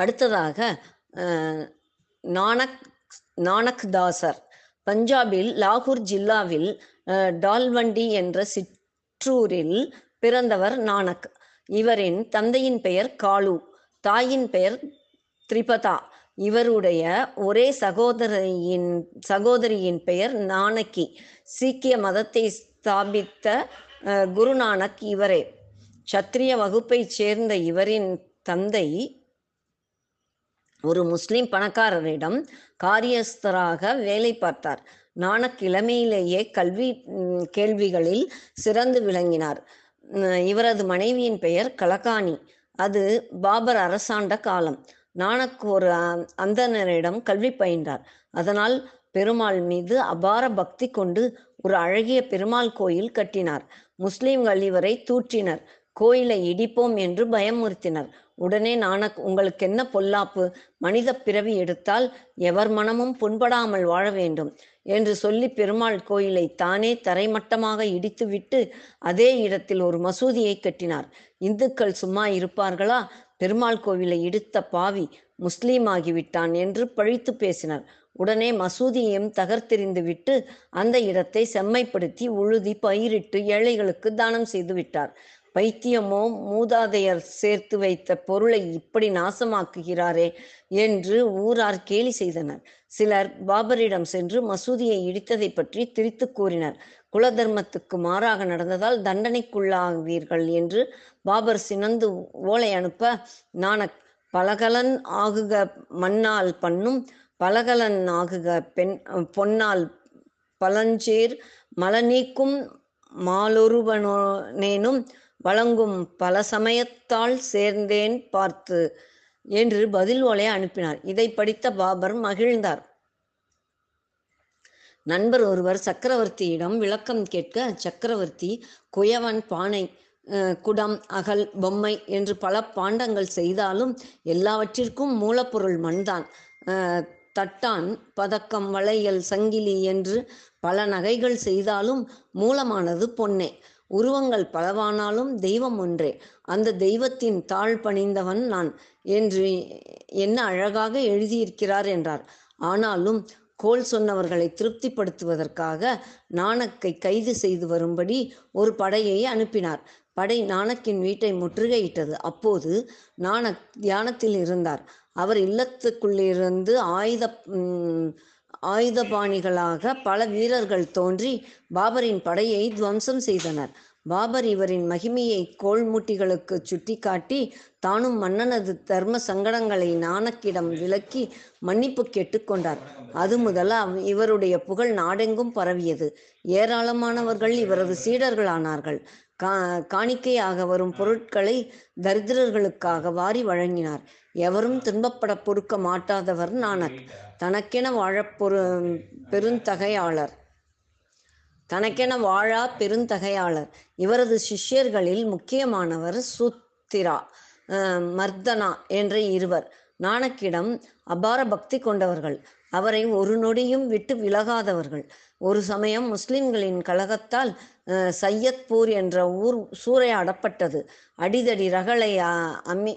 அடுத்ததாக நானக் நானக் தாசர் பஞ்சாபில் லாகூர் ஜில்லாவில் டால்வண்டி என்ற சிற்றூரில் பிறந்தவர் நானக். இவரின் தந்தையின் பெயர் காலு தாயின் பெயர் திரிபதா. இவருடைய ஒரே சகோதரியின் சகோதரியின் பெயர் நானக்கி. சீக்கிய மதத்தை ஸ்தாபித்த குருநானக் இவரே. சத்திரிய வகுப்பைச் சேர்ந்த இவரின் தந்தை ஒரு முஸ்லிம் பணக்காரரிடம் காரியஸ்தராக வேலை பார்த்தார். நாணக் இளமையிலேயே கல்வி கேள்விகளில் சிறந்து விளங்கினார். இவரது மனைவியின் பெயர் கலகானி அது பாபர் அரசாண்ட காலம். நாணக் ஒரு அந்தனரிடம் அந்தணரிடம் கல்வி பயின்றார். அதனால் பெருமாள் மீது அபார பக்தி கொண்டு ஒரு அழகிய பெருமாள் கோயில் கட்டினார். முஸ்லிம்கள் இவரை தூற்றினர். கோயிலை இடிப்போம் என்று பயமுறுத்தினர். உடனே நானக் உங்களுக்கு என்ன பொல்லாப்பு? மனித பிறவி எடுத்தால் எவர் மனமும் புண்படாமல் வாழ வேண்டும் என்று சொல்லி பெருமாள் கோயிலை தானே தரைமட்டமாக இடித்துவிட்டு அதே இடத்தில் ஒரு மசூதியை கட்டினார். இந்துக்கள் சும்மா இருப்பார்களா? பெருமாள் கோவிலை இடித்த பாவி முஸ்லீம் ஆகிவிட்டான் என்று பழித்து பேசினர். உடனே மசூதியையும் தகர்த்தெறிந்து விட்டு அந்த இடத்தை செம்மைப்படுத்தி உழுதி பயிரிட்டு ஏழைகளுக்கு தானம் செய்து விட்டார். பைத்தியமோ மூதாதையர் சேர்த்து வைத்த பொருளை இப்படி நாசமாக்குகிறாரே என்று ஊரார் கேலி செய்தனர். சிலர் பாபரிடம் சென்று மசூதியை இடித்ததை பற்றி திரித்து கூறினர். குலதர்மத்துக்கு மாறாக நடந்ததால் தண்டனைக்குள்ளாவீர்கள் என்று பாபர் சினந்து ஓலை அனுப்ப நானக் பலகலன் ஆகுக மண்ணால் பண்ணும் பலகலன் ஆகுக பெண் பொன்னால் பலஞ்சேர் மலநீக்கும் மாலொருவனேனும் வழங்கும் பல சமயத்தால் சேர்ந்தேன் பார்த்து என்று பதில் ஓலை அனுப்பினார். இதை படித்த பாபர் மகிழ்ந்தார். நண்பர் ஒருவர் சக்கரவர்த்தியிடம் விளக்கம் கேட்க சக்கரவர்த்தி குயவன் பானை குடம் அகல் பொம்மை என்று பல பாண்டங்கள் செய்தாலும் எல்லாவற்றிற்கும் மூலப்பொருள் மண்தான். தட்டான் பதக்கம் வளையல் சங்கிலி என்று பல நகைகள் செய்தாலும் மூலமானது பொன்னே. உருவங்கள் பலவானாலும் தெய்வம் ஒன்றே. அந்த தெய்வத்தின் தாழ் பணிந்தவன் நான் என்று என்ன அழகாக எழுதியிருக்கிறார் என்றார். ஆனாலும் கோல் சொன்னவர்களை திருப்திப்படுத்துவதற்காக நாணக்கை கைது செய்து வரும்படி ஒரு படையை அனுப்பினார். படை நாணக்கின் வீட்டை முற்றுகையிட்டது. அப்போது நாணக் தியானத்தில் இருந்தார். அவர் இல்லத்துக்குள்ளிருந்து ஆயுத ஆயுதபாணிகளாக பல வீரர்கள் தோன்றி பாபரின் படையை துவம்சம் செய்தனர். பாபர் இவரின் மகிமையை கோள்முட்டிகளுக்கு சுட்டிக்காட்டி தானும் மன்னனது தர்ம சங்கடங்களை நாணக்கிடம் விலக்கி மன்னிப்பு கேட்டுக்கொண்டார் அது முதல் இவருடைய புகழ் நாடெங்கும் பரவியது. ஏராளமானவர்கள் இவரது சீடர்களானார்கள். கா காணிக்கையாக வரும் பொருட்களை தரித்திரர்களுக்காக வாரி வழங்கினார். எவரும் துன்பப்பட பொறுக்க மாட்டாதவர் நானக் தனக்கென வாழப் பொரு பெருந்தகையாளர். தனக்கென வாழா பெருந்தகையாளர். இவரது சிஷ்யர்களில் முக்கியமானவர் சுத்திரா மர்தனா என்ற இருவர். நாணக்கிடம் அபார பக்தி கொண்டவர்கள். அவரை ஒரு நொடியும் விட்டு விலகாதவர்கள். ஒரு சமயம் முஸ்லிம்களின் கழகத்தால் சையத்பூர் என்ற ஊர் சூறையாடப்பட்டது. அடிதடி ரகளை அமி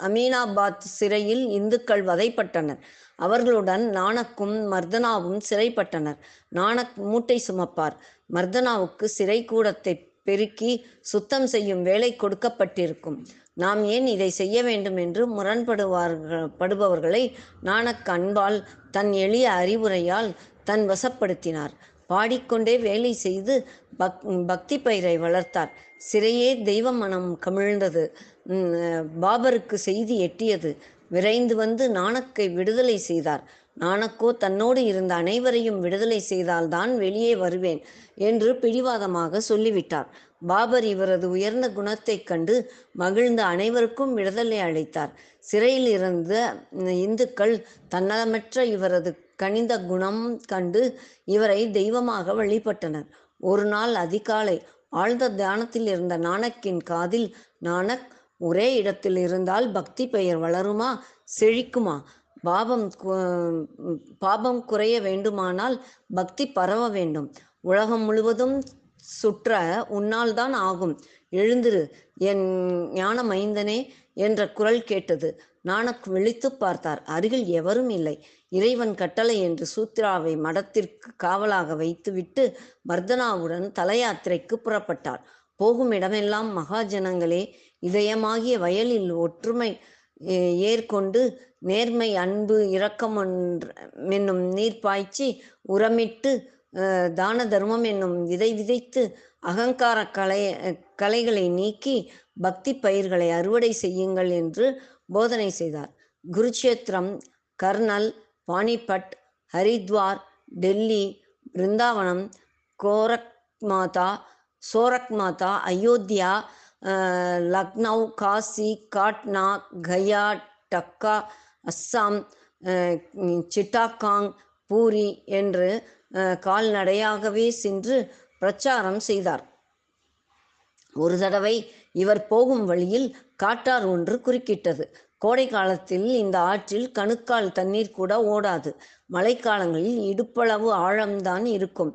அமீனாபாத் சிறையில் இந்துக்கள் வதைப்பட்டனர். அவர்களுடன் நாணக்கும் மர்தனாவும் சிறைப்பட்டனர். நாணக் மூட்டை சுமப்பார். மர்தனாவுக்கு சிறை கூடத்தை பெருக்கி சுத்தம் செய்யும் வேலை கொடுக்கப்பட்டிருக்கும். நாம் ஏன் இதை செய்ய வேண்டும் என்று முரண்படுவார்கள் படுபவர்களை நாணக் அன்பால் தன் எளிய அறிவுரையால் தன் வசப்படுத்தினார். பாடிக்கொண்டே வேலை செய்து பக் பக்தி பயிரை வளர்த்தார். சிறையே தெய்வ மனம் கமிழ்ந்தது. பாபருக்கு செய்தி எட்டியது. விரைந்து வந்து நாணக்கை விடுதலை செய்தார். நானக்கோ தன்னோடு இருந்த அனைவரையும் விடுதலை செய்தால்தான் வெளியே வருவேன் என்று பிடிவாதமாக சொல்லிவிட்டார். பாபர் இவரது உயர்ந்த குணத்தைக் கண்டு மகிழ்ந்த அனைவருக்கும் விடுதலை அளித்தார். சிறையில் இருந்த இந்துக்கள் தன்னலமற்ற இவரது கனிந்த குணம் கண்டு இவரை தெய்வமாக வழிபட்டனர். ஒரு நாள் அதிகாலை ஆழ்ந்த தியானத்தில் இருந்த நாணக்கின் காதில் நாணக் ஒரே இடத்தில் இருந்தால் பக்தி பெயர் வளருமா? செழிக்குமா? பாபம் பாபம் குறைய வேண்டுமானால் பக்தி பரவ வேண்டும். உலகம் முழுவதும் சுற்ற உன்னால் தான் ஆகும். எழுந்திரு என் ஞான மைந்தனே என்ற குரல் கேட்டது. நானக் விழித்து பார்த்தார். அருகில் எவரும் இல்லை. இறைவன் கட்டளை என்று சூத்ராவை மடத்திற்கு காவலாக வைத்துவிட்டு மர்தனாவுடன் தலயாத்திரைக்கு புறப்பட்டார். போகும் இடமெல்லாம் மகாஜனங்களே இதயமாகிய வயலில் ஒற்றுமை ஏற்கொண்டு நேர்மை அன்பு இரக்கம் என்னும் நீர் பாய்ச்சி உரமிட்டு தான தர்மம் என்னும் விதை விதைத்து அகங்கார கலை கலைகளை நீக்கி பக்தி பயிர்களை அறுவடை செய்யுங்கள் என்று போதனை செய்தார். குருக்ஷேத்திரம் கர்னல் பானிபட் ஹரித்வார் டெல்லி பிருந்தாவனம் கோரக் மாதா சோரக் மாதா அயோத்தியா லக்னௌ காசி காட்னா கயா டக்கா அஸ்ஸாம் சிட்டாகாங் பூரி என்று கால்நடையாகவே சென்று பிரச்சாரம் செய்தார். ஒரு தடவை இவர் போகும் வழியில் காட்டார் ஒன்று குறுக்கிட்டது. கோடை காலத்தில் இந்த ஆற்றில் கணுக்கால் தண்ணீர் கூட ஓடாது. மழைக்காலங்களில் இடுப்பளவு ஆழம்தான் இருக்கும்.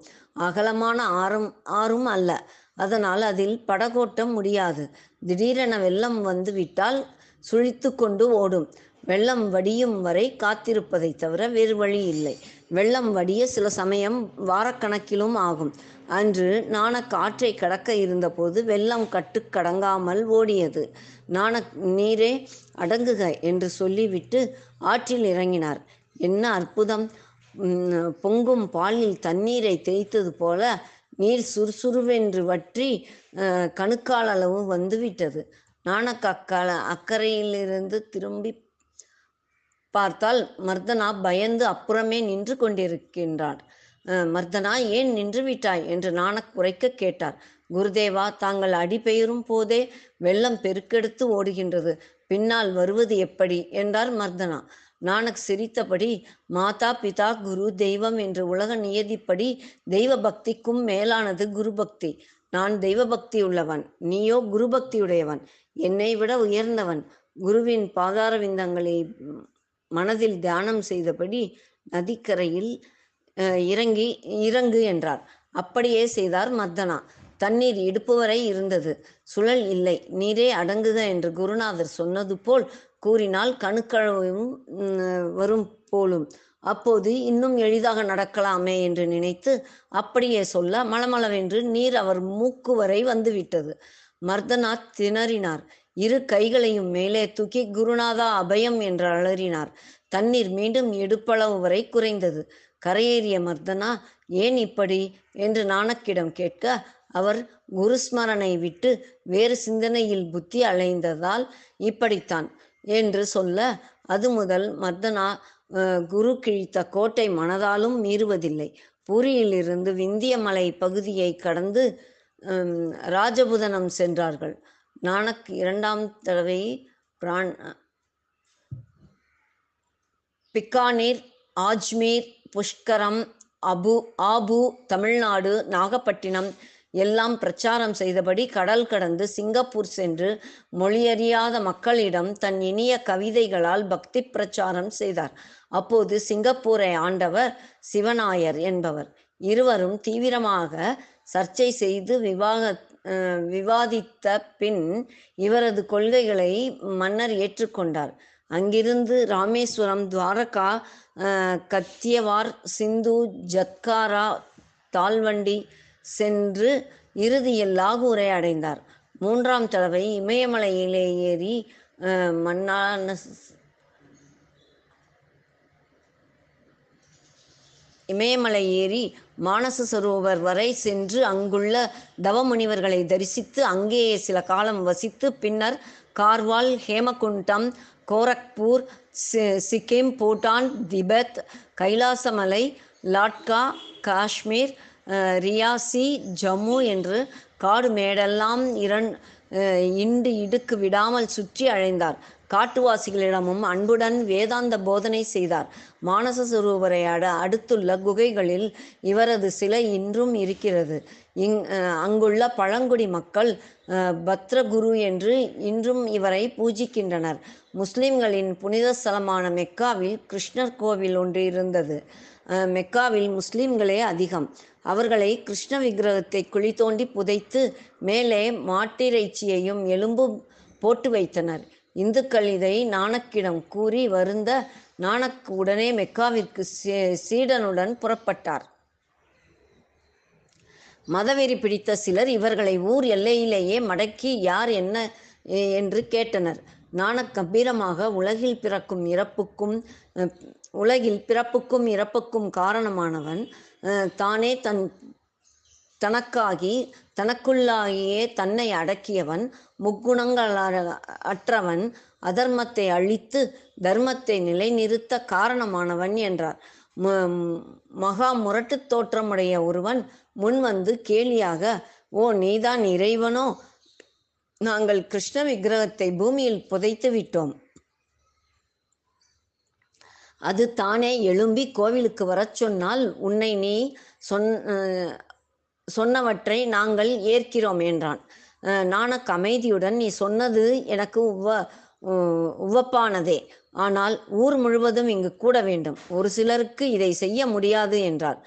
அகலமான ஆறும் ஆறும் அல்ல. அதனால் அதில் படகோட்ட முடியாது. திடீரென வெள்ளம் வந்து விட்டால் சுழித்து கொண்டு ஓடும். வெள்ளம் வடியும் வரை காத்திருப்பதை தவிர வேறு வழி இல்லை. வெள்ளம் வடிய சில சமயம் வாரக்கணக்கிலும் ஆகும். அன்று நாணக் ஆற்றை கடக்க இருந்தபோது வெள்ளம் கட்டுக்கடங்காமல் ஓடியது. நாணக் நீரே அடங்குக என்று சொல்லிவிட்டு ஆற்றில் இறங்கினார். என்ன அற்புதம்! பொங்கும் பாலில் தண்ணீரை தேய்த்தது போல நீர் சுறுசுறுவென்று வற்றி கணுக்கால் அளவு வந்துவிட்டது. நாணக் அக்கறையிலிருந்து திரும்பி பார்த்தால் மர்தனா பயந்து அப்புறமே நின்று கொண்டிருக்கின்றான். மர்தனா ஏன் நின்று விட்டாய்? என்று நாணக் குறைக்க கேட்டார். குருதேவா தாங்கள் அடிபெயரும் போதே வெள்ளம் பெருக்கெடுத்து ஓடுகின்றது. பின்னால் வருவது எப்படி? என்றார் மர்தனா. நானக் சிரித்தபடி மாதா பிதா குரு தெய்வம் என்று உலக நியதிப்படி தெய்வ பக்திக்கும் மேலானது குரு பக்தி நான் தெய்வ பக்தி உள்ளவன். நீயோ குரு பக்தியுடையவன் என்னை விட உயர்ந்தவன். குருவின் பாதார விந்தங்களை மனதில் தியானம் செய்தபடி நதிக்கரையில் இறங்கி இறங்கு என்றார். அப்படியே செய்தார் மர்தனா தண்ணீர் இடுப்பு வரை இருந்தது. சுழல் இல்லை. நீரே அடங்குக என்று குருநாதர் சொன்னது போல் கூறினால் கணுக்களவும் வரும் போலும். அப்போது இன்னும் எளிதாக நடக்கலாமே என்று நினைத்து அப்படியே சொல்ல மளமளவென்று நீர் அவர் மூக்கு வரை வந்துவிட்டது. மர்தனா திணறினார். இரு கைகளையும் மேலே தூக்கி குருநாதா அபயம் என்று அலறினார். தண்ணீர் மீண்டும் இடுப்பளவு வரை குறைந்தது. கரையேறிய மர்தனா ஏன் இப்படி? என்று நாணக்கிடம் கேட்க அவர் குருஸ்மரனை விட்டு வேறு சிந்தனையில் புத்தி அலைந்ததால் இப்படித்தான் என்று சொல்ல அது முதல் மர்தனா குரு கிழித்த கோட்டை மனதாலும் மீறுவதில்லை. பூரியிலிருந்து விந்திய மலை பகுதியை கடந்து ராஜபுதனம் சென்றார்கள். நானக் இரண்டாம் தடவை பிரான் பிக்கானீர் ஆஜ்மீர் புஷ்கரம் அபு ஆபு தமிழ்நாடு நாகப்பட்டினம் எல்லாம் பிரச்சாரம் செய்தபடி கடல் கடந்து சிங்கப்பூர் சென்று மொழியறியாத மக்களிடம் தன் இனிய கவிதைகளால் பக்தி பிரச்சாரம் செய்தார். அப்போது சிங்கப்பூரை ஆண்டவர் சிவநாயர் என்பவர். இருவரும் தீவிரமாக சர்ச்சை செய்து விவாக விவாதித்த பின் இவரது கொள்கைகளை மன்னர் ஏற்றுக்கொண்டார். அங்கிருந்து ராமேஸ்வரம் துவாரகா கத்தியவார் சிந்து ஜத்காரா தால்வண்டி சென்று இறுதியில் லாகூரை அடைந்தார். மூன்றாம் தடவை இமயமலையிலே ஏறி மன்னான இமயமலை ஏறி மானச சரோவர் வரை சென்று அங்குள்ள தவமுனிவர்களை தரிசித்து அங்கேயே சில காலம் வசித்து பின்னர் கார்வால் ஹேமகுண்டம் கோரக்பூர் சிக்கிம் பூட்டான் திபெத் கைலாசமலை லாட்கா காஷ்மீர் ரியாசி ஜம்மு என்று காடு மேடெல்லாம் இரண் இண்டு இடுக்கு விடாமல் சுற்றி அழைந்தார். காட்டுவாசிகளிடமும் அன்புடன் வேதாந்த போதனை செய்தார். மானச சுரூபரையாட அடுத்துள்ள குகைகளில் இவரது சிலை இன்றும் இருக்கிறது. இங் அங்குள்ள பழங்குடி மக்கள் பத்ரகுரு என்று இன்றும் இவரை பூஜிக்கின்றனர். முஸ்லிம்களின் புனித ஸ்தலமான மெக்காவில் கிருஷ்ணர் கோவில் ஒன்று இருந்தது. மெக்காவில் முஸ்லிம்களே அதிகம். அவர்களை கிருஷ்ண விக்கிரகத்தை குழி தோண்டி புதைத்து மேலே மாட்டிறைச்சியையும் எலும்பும் போட்டு வைத்தனர். இந்துக்கள் இதை நாணக்கிடம் கூறி வருந்த நாணக் உடனே மெக்காவிற்கு சீ- சீடனுடன் புறப்பட்டார். மதவெறி பிடித்த சிலர் இவர்களை ஊர் எல்லையிலேயே மடக்கி யார் என்ன என்று கேட்டனர். நாணக் கம்பீரமாக உலகில் பிறக்கும் இறப்புக்கும் உலகில் பிறப்புக்கும் இறப்புக்கும் காரணமானவன் தானே தன் தனக்காகி தனக்குள்ளாகியே தன்னை அடக்கியவன் முக்குணங்கள் அற்றவன் அதர்மத்தை அழித்து தர்மத்தை நிலைநிறுத்த காரணமானவன் என்றார். ம- மகா முரட்டுத் தோற்றமுடைய ஒருவன் முன் வந்து கேலியாக ஓ நீதான் இறைவனோ? நாங்கள் கிருஷ்ண விக்கிரகத்தை பூமியில் புதைத்து விட்டோம். அது தானே? எழும்பி கோவிலுக்கு வரச் சொன்னால் உன்னை நீ சொன் சொன்னவற்றை நாங்கள் ஏற்கிறோம் என்றான். நாணக் அமைதியுடன் நீ சொன்னது எனக்கு உவ உவப்பானதே. ஆனால் ஊர் முழுவதும் இங்கு கூட வேண்டும். ஒரு சிலருக்கு இதை செய்ய முடியாது என்றார்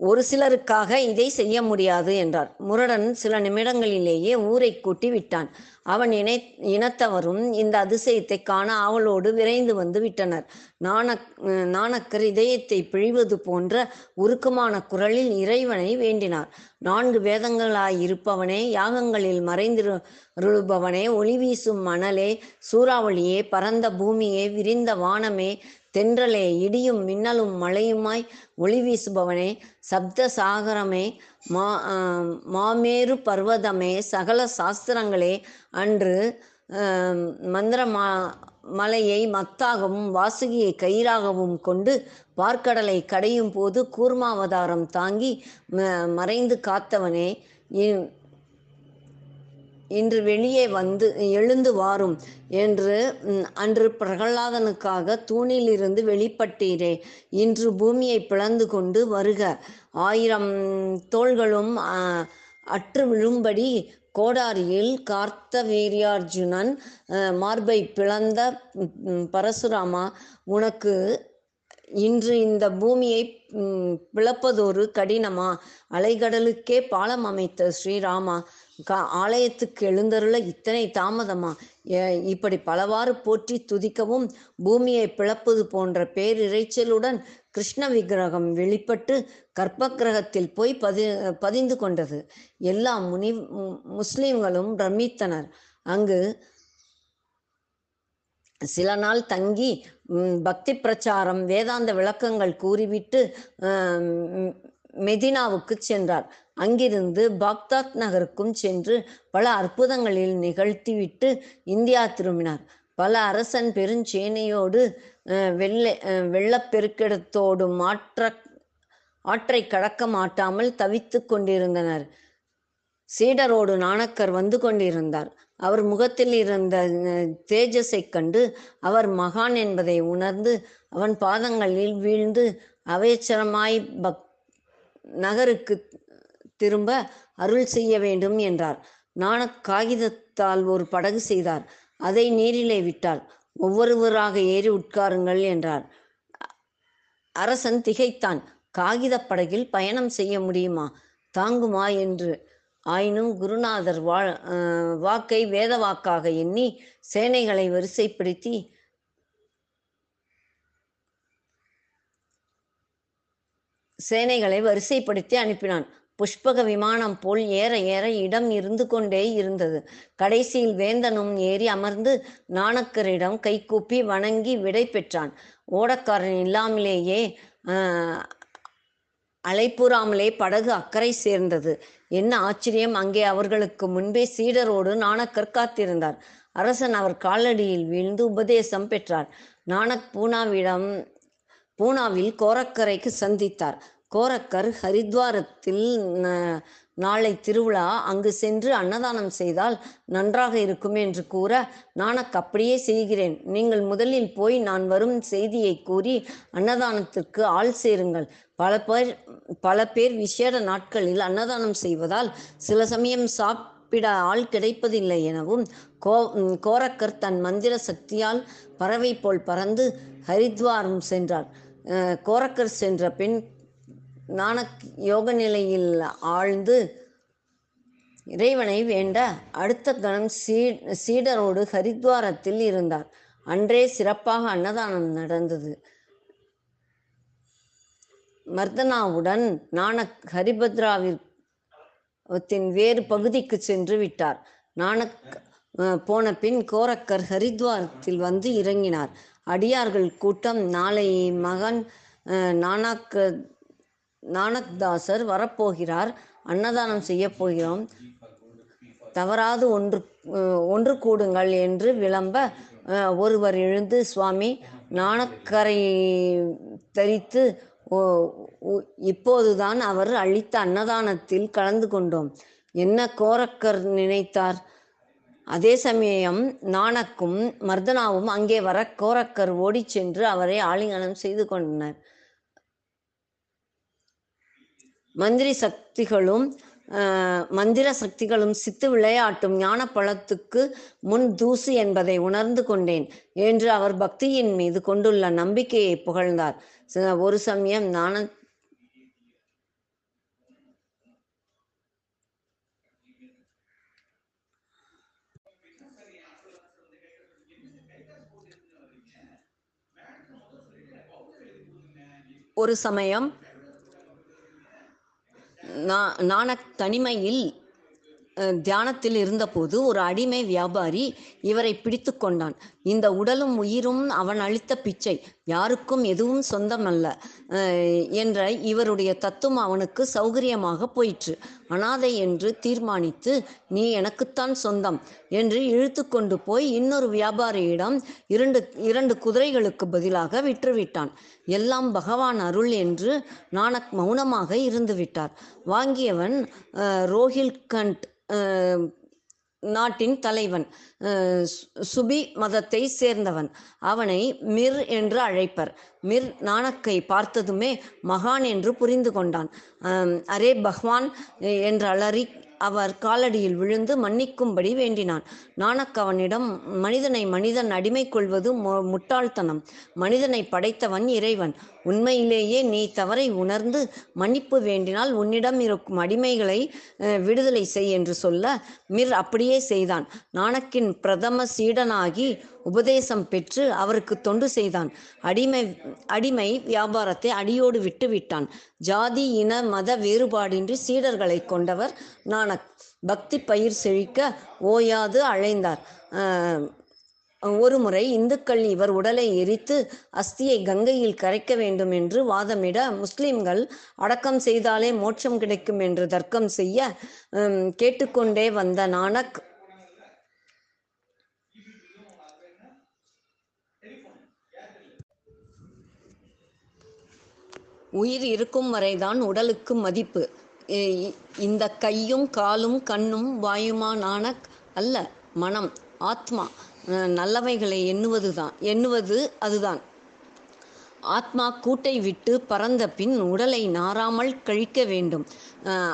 ஒரு சிலருக்காக இதை செய்ய முடியாது என்றார். முரடன் சில நிமிடங்களிலேயே ஊரை கூட்டி விட்டான். அவன் இணை இனத்தவரும் இந்த அதிசயத்தை காண ஆவலோடு விரைந்து வந்து விட்டனர். நாணக் நாணக்கர் இதயத்தை பிழிவது போன்ற உருக்கமான குரலில் இறைவனை வேண்டினார். நான்கு வேதங்களாயிருப்பவனே யாகங்களில் மறைந்திருபவனே ஒளி வீசும் மணலே சூறாவளியே பரந்த பூமியே விரிந்த வானமே தென்றலே இடியும் மின்னலும் மழையுமாய் ஒளி வீசுபவனே சப்த சாகரமே மா மாமேரு பர்வதமே சகல சாஸ்திரங்களே அன்று மந்திர மா மலையை மத்தாகவும் வாசுகியை கயிறாகவும் கொண்டு பார்க்கடலை கடையும் போது கூர்மாவதாரம் தாங்கி ம- மறைந்து காத்தவனே இன்று வெளியே வந்து எழுந்து வாரும் என்று அன்று பிரகலாதனுக்காக தூணிலிருந்து வெளிப்பட்டீரே இன்று பூமியை பிளந்து கொண்டு வருக. ஆயிரம் தோள்களும் அற்று விழும்படி கோடாரியில் கார்த்த வீரியார்ஜுனன் மார்பை பிளந்த பரசுராமா உனக்கு இன்று இந்த பூமியை பிளப்பதொரு கடினமா? அலைகடலுக்கே பாலம் அமைத்த ஸ்ரீராமா கா ஆலயத்துக்கு எழுந்தருள இத்தனை தாமதமா? இப்படி பலவாறு போற்றி துதிக்கவும் பூமியை பிளப்பது போன்ற பேரிரைச்சலுடன் கிருஷ்ண விக்கிரகம் வெளிப்பட்டு கர்ப்பகிரகத்தில் போய் பதி பதிந்து கொண்டது. எல்லா முனி முஸ்லிம்களும் பிரமித்தனர். அங்கு சில நாள் தங்கி பக்தி பிரச்சாரம் வேதாந்த விளக்கங்கள் கூறிவிட்டு மெதினாவுக்கு சென்றார். அங்கிருந்து பாக்தாத் நகருக்கும் சென்று பல அற்புதங்களில் நிகழ்த்திவிட்டு இந்தியா திரும்பினார். பல அரசன் பெருஞ்சேனையோடு வெள்ளை அஹ், மாற்ற ஆற்றை கடக்க மாட்டாமல் தவித்து கொண்டிருந்தனர். சீடரோடு நாணக்கர் வந்து கொண்டிருந்தார். அவர் முகத்தில் இருந்த தேஜஸை தேஜஸைக் கண்டு அவர் மகான் என்பதை உணர்ந்து அவன் பாதங்களில் வீழ்ந்து அவைச்சரமாய் பக் நகருக்கு திரும்ப அருள் செய்ய வேண்டும் என்றார். நாணக் காகிதத்தால் ஒரு படகு செய்தார். அதை நீரிலே விட்டார் ஒவ்வொருவராக ஏறி உட்காருங்கள் என்றார். அரசன் திகைத்தான். காகிதப் படகில் பயணம் செய்ய முடியுமா? தாங்குமா என்று. ஆயினும் குருநாதர் வா வாக்கை வேத வாக்காக எண்ணி சேனைகளை வரிசைப்படுத்தி சேனைகளை வரிசைப்படுத்தி அனுப்பினான். புஷ்பக விமானம் போல் ஏற ஏற இடம் இருந்து கொண்டே இருந்தது. கடைசியில் வேந்தனும் ஏறி அமர்ந்து நாணக்கரிடம் கைகூப்பி வணங்கி விடை பெற்றான். ஓடக்காரன் இல்லாமலேயே அலைப்புறாமலே படகு அக்கறை சேர்ந்தது. என்ன ஆச்சரியம் அங்கே அவர்களுக்கு முன்பே சீடரோடு நாணக்கர் காத்திருந்தார். அரசன் அவர் காலடியில் வீழ்ந்து உபதேசம் பெற்றார். நாணக் பூனாவிடம் பூனாவில் கோரக்கரைக்கு சந்தித்தார். கோரக்கர் ஹரித்வாரத்தில் நாளை திருவிழா. அங்கு சென்று அன்னதானம் செய்தால் நன்றாக இருக்கும் என்று கூற நானக் அப்படியே செய்கிறேன். நீங்கள் முதலில் போய் நான் வரும் செய்தியை கூறி அன்னதானத்திற்கு ஆள் சேருங்கள். பல பேர் பல பேர் விசேட நாட்களில் அன்னதானம் செய்வதால் சில சமயம் சாப்பிட ஆள் கிடைப்பதில்லை எனவும் கோ கோரக்கர் தன் மந்திர சக்தியால் பறவை போல் பறந்து ஹரித்வாரம் சென்றார். கோரக்கர் சென்ற பின் நானக் யோக நிலையில் ஆழ்ந்து இறைவனை வேண்ட அடுத்த கணம் சீ சீடரோடு ஹரித்வாரத்தில் இருந்தார். அன்றே சிறப்பாக அன்னதானம் நடந்தது. மர்தனாவுடன் நானக் ஹரிபத்ராவின் வேறு பகுதிக்கு சென்று விட்டார். நானக் போன பின் கோரக்கர் ஹரித்வாரத்தில் வந்து இறங்கினார். அடியார்கள் கூட்டம் நாளை மகன் அஹ், நானக் தாசர் வரப்போகிறார் அன்னதானம் செய்ய போகிறோம் தவறாது ஒன்று ஒன்று கூடுங்கள் என்று விளம்ப ஒருவர் எழுந்து சுவாமி நாணக்கரை தரித்து இப்போதுதான் அவர் அளித்த அன்னதானத்தில் கலந்து கொண்டோம். என்ன கோரக்கர் நினைத்தார்? அதே சமயம் நாணக்கும் மர்தனாவும் அங்கே வர கோரக்கர் ஓடிச் சென்று அவரை ஆலிங்கனம் செய்து கொண்டனர். மந்திரி சக்திகளும் ஆஹ், மந்திர சக்திகளும் சித்து விளையாட்டும் ஞான பழத்துக்கு முன் தூசு என்பதை உணர்ந்து கொண்டேன் என்று அவர் பக்தியின் மீது கொண்டுள்ள நம்பிக்கையை புகழ்ந்தார். ஒரு சமயம் ஞான ஒரு சமயம் நான் நாணக் தனிமையில் தியானத்தில் இருந்தபோது ஒரு அடிமை வியாபாரி இவரை பிடித்து கொண்டான். இந்த உடலும் உயிரும் அவன் அளித்த பிச்சை. யாருக்கும் எதுவும் சொந்தமல்ல என்ற இவருடைய தத்துவம் அவனுக்கு சௌகரியமாக போயிற்று. அனாதை என்று தீர்மானித்து நீ எனக்குத்தான் சொந்தம். என்று இழுத்து கொண்டு போய் இன்னொரு வியாபாரியிடம் இரண்டு இரண்டு குதிரைகளுக்கு பதிலாக விற்றுவிட்டான். எல்லாம் பகவான் அருள் என்று நானக் மௌனமாக இருந்து விட்டார் வாங்கியவன் ரோஹில்கண்ட் நாட்டின் தலைவன் சு- சுபி மதத்தை சேர்ந்தவன். அவனை மிர் என்று அழைப்பர். மிர் நானக்கை பார்த்ததுமே மகான் என்று புரிந்து கொண்டான். அரே பகவான் என்று அலறி அவர் காலடியில் விழுந்து மன்னிக்கும்படி வேண்டினான். நானக் அவனிடம் மனிதனை மனிதன் அடிமை கொள்வது மு- முட்டாள்தனம். மனிதனை படைத்தவன் இறைவன். உண்மையிலேயே நீ தவறை உணர்ந்து மன்னிப்பு வேண்டினால் உன்னிடம் இருக்கும் அடிமைகளை விடுதலை செய் என்று சொல்ல மிர் அப்படியே செய்தான். நானக்கின் பிரதம சீடனாகி உபதேசம் பெற்று அவருக்கு தொண்டு செய்தான். அடிமை அடிமை வியாபாரத்தை அடியோடு விட்டுவிட்டான். ஜாதி இன மத வேறுபாடின்றி சீடர்களை கொண்டவர் நானக். பக்தி பயிர் செழிக்க ஓயாது அழைந்தார். ஒரு முறை இந்துக்கள் இவர் உடலை எரித்து அஸ்தியை கங்கையில் கரைக்க வேண்டும் என்று வாதமிட முஸ்லிம்கள் அடக்கம் செய்தாலே மோட்சம் கிடைக்கும் என்று தர்க்கம் செய்ய கேட்டுக்கொண்டே வந்த நானக். உயிர் இருக்கும் வரைதான் உடலுக்கு மதிப்பு. இந்த கையும் காலும் கண்ணும் வாயுமா நானக்? அல்ல மனம் ஆத்மா. நல்லவைகளை எண்ணுவது தான் எண்ணுவது அதுதான். ஆத்மா கூட்டை விட்டு பறந்த பின் உடலை நாராமல் கழிக்க வேண்டும்.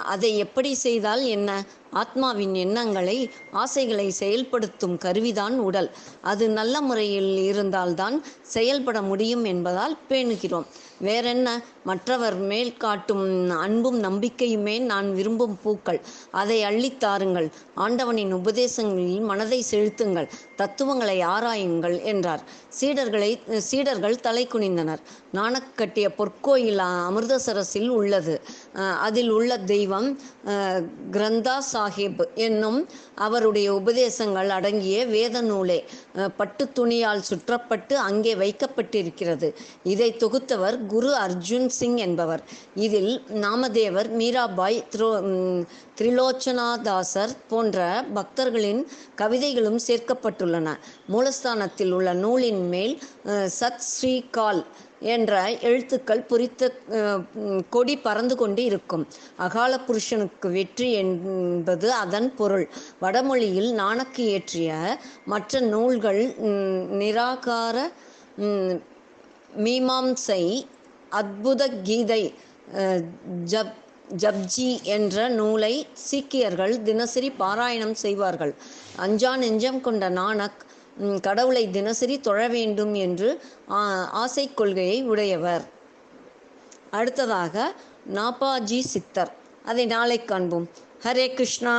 அதை எப்படி செய்தால் என்ன? ஆத்மாவின் எண்ணங்களை ஆசைகளை செயல்படுத்தும் கருவிதான் உடல். அது நல்ல முறையில் இருந்தால்தான் செயல்பட முடியும் என்பதால் பேணுகிறோம். வேறென்ன? மற்றவர் மேல் காட்டும் அன்பும் நம்பிக்கையுமே நான் விரும்பும் பூக்கள். அதை அள்ளித் தாருங்கள். ஆண்டவனின் உபதேசங்களில் மனதை செலுத்துங்கள். தத்துவங்களை ஆராயுங்கள் என்றார். சீடர்களை சீடர்கள் தலை குனிந்தனர். நானக் கட்டிய பொற்கோயில் அமிர்தசரஸில் உள்ளது. அதில் உள்ள தெய்வம் அஹ், கிரந்தா சாஹிப் என்னும் அவருடைய உபதேசங்கள் அடங்கிய வேத நூலே பட்டு துணியால் சுற்றப்பட்டு அங்கே வைக்கப்பட்டிருக்கிறது. இதை தொகுத்தவர் குரு அர்ஜுன் சிங் என்பவர். இதில் நாமதேவர் மீராபாய் த்ரோ திரிலோச்சனாதாசர் போன்ற பக்தர்களின் கவிதைகளும் சேர்க்கப்பட்டுள்ளன. மூலஸ்தானத்தில் உள்ள நூலின் மேல் சத் ஸ்ரீகால் என்ற எழுத்துக்கள் பொறித்த கொடி பறந்து கொண்டு இருக்கும். அகால புருஷனுக்கு வெற்றி என்பது அதன் பொருள். வடமொழியில் நாணக்கு இயற்றிய மற்ற நூல்கள் நிராகார மீமாம்சை அத்புத கீதை ஜப் ஜப்ஜி என்ற நூலை சீக்கியர்கள் தினசரி பாராயணம் செய்வார்கள். அஞ்சா நெஞ்சம் கொண்ட நானக் கடவுளை தினசரி தொழ வேண்டும் என்று ஆசை கொள்கையை உடையவர். அடுத்ததாக நாபாஜி சித்தர். அதை நாளை காண்போம். ஹரே கிருஷ்ணா.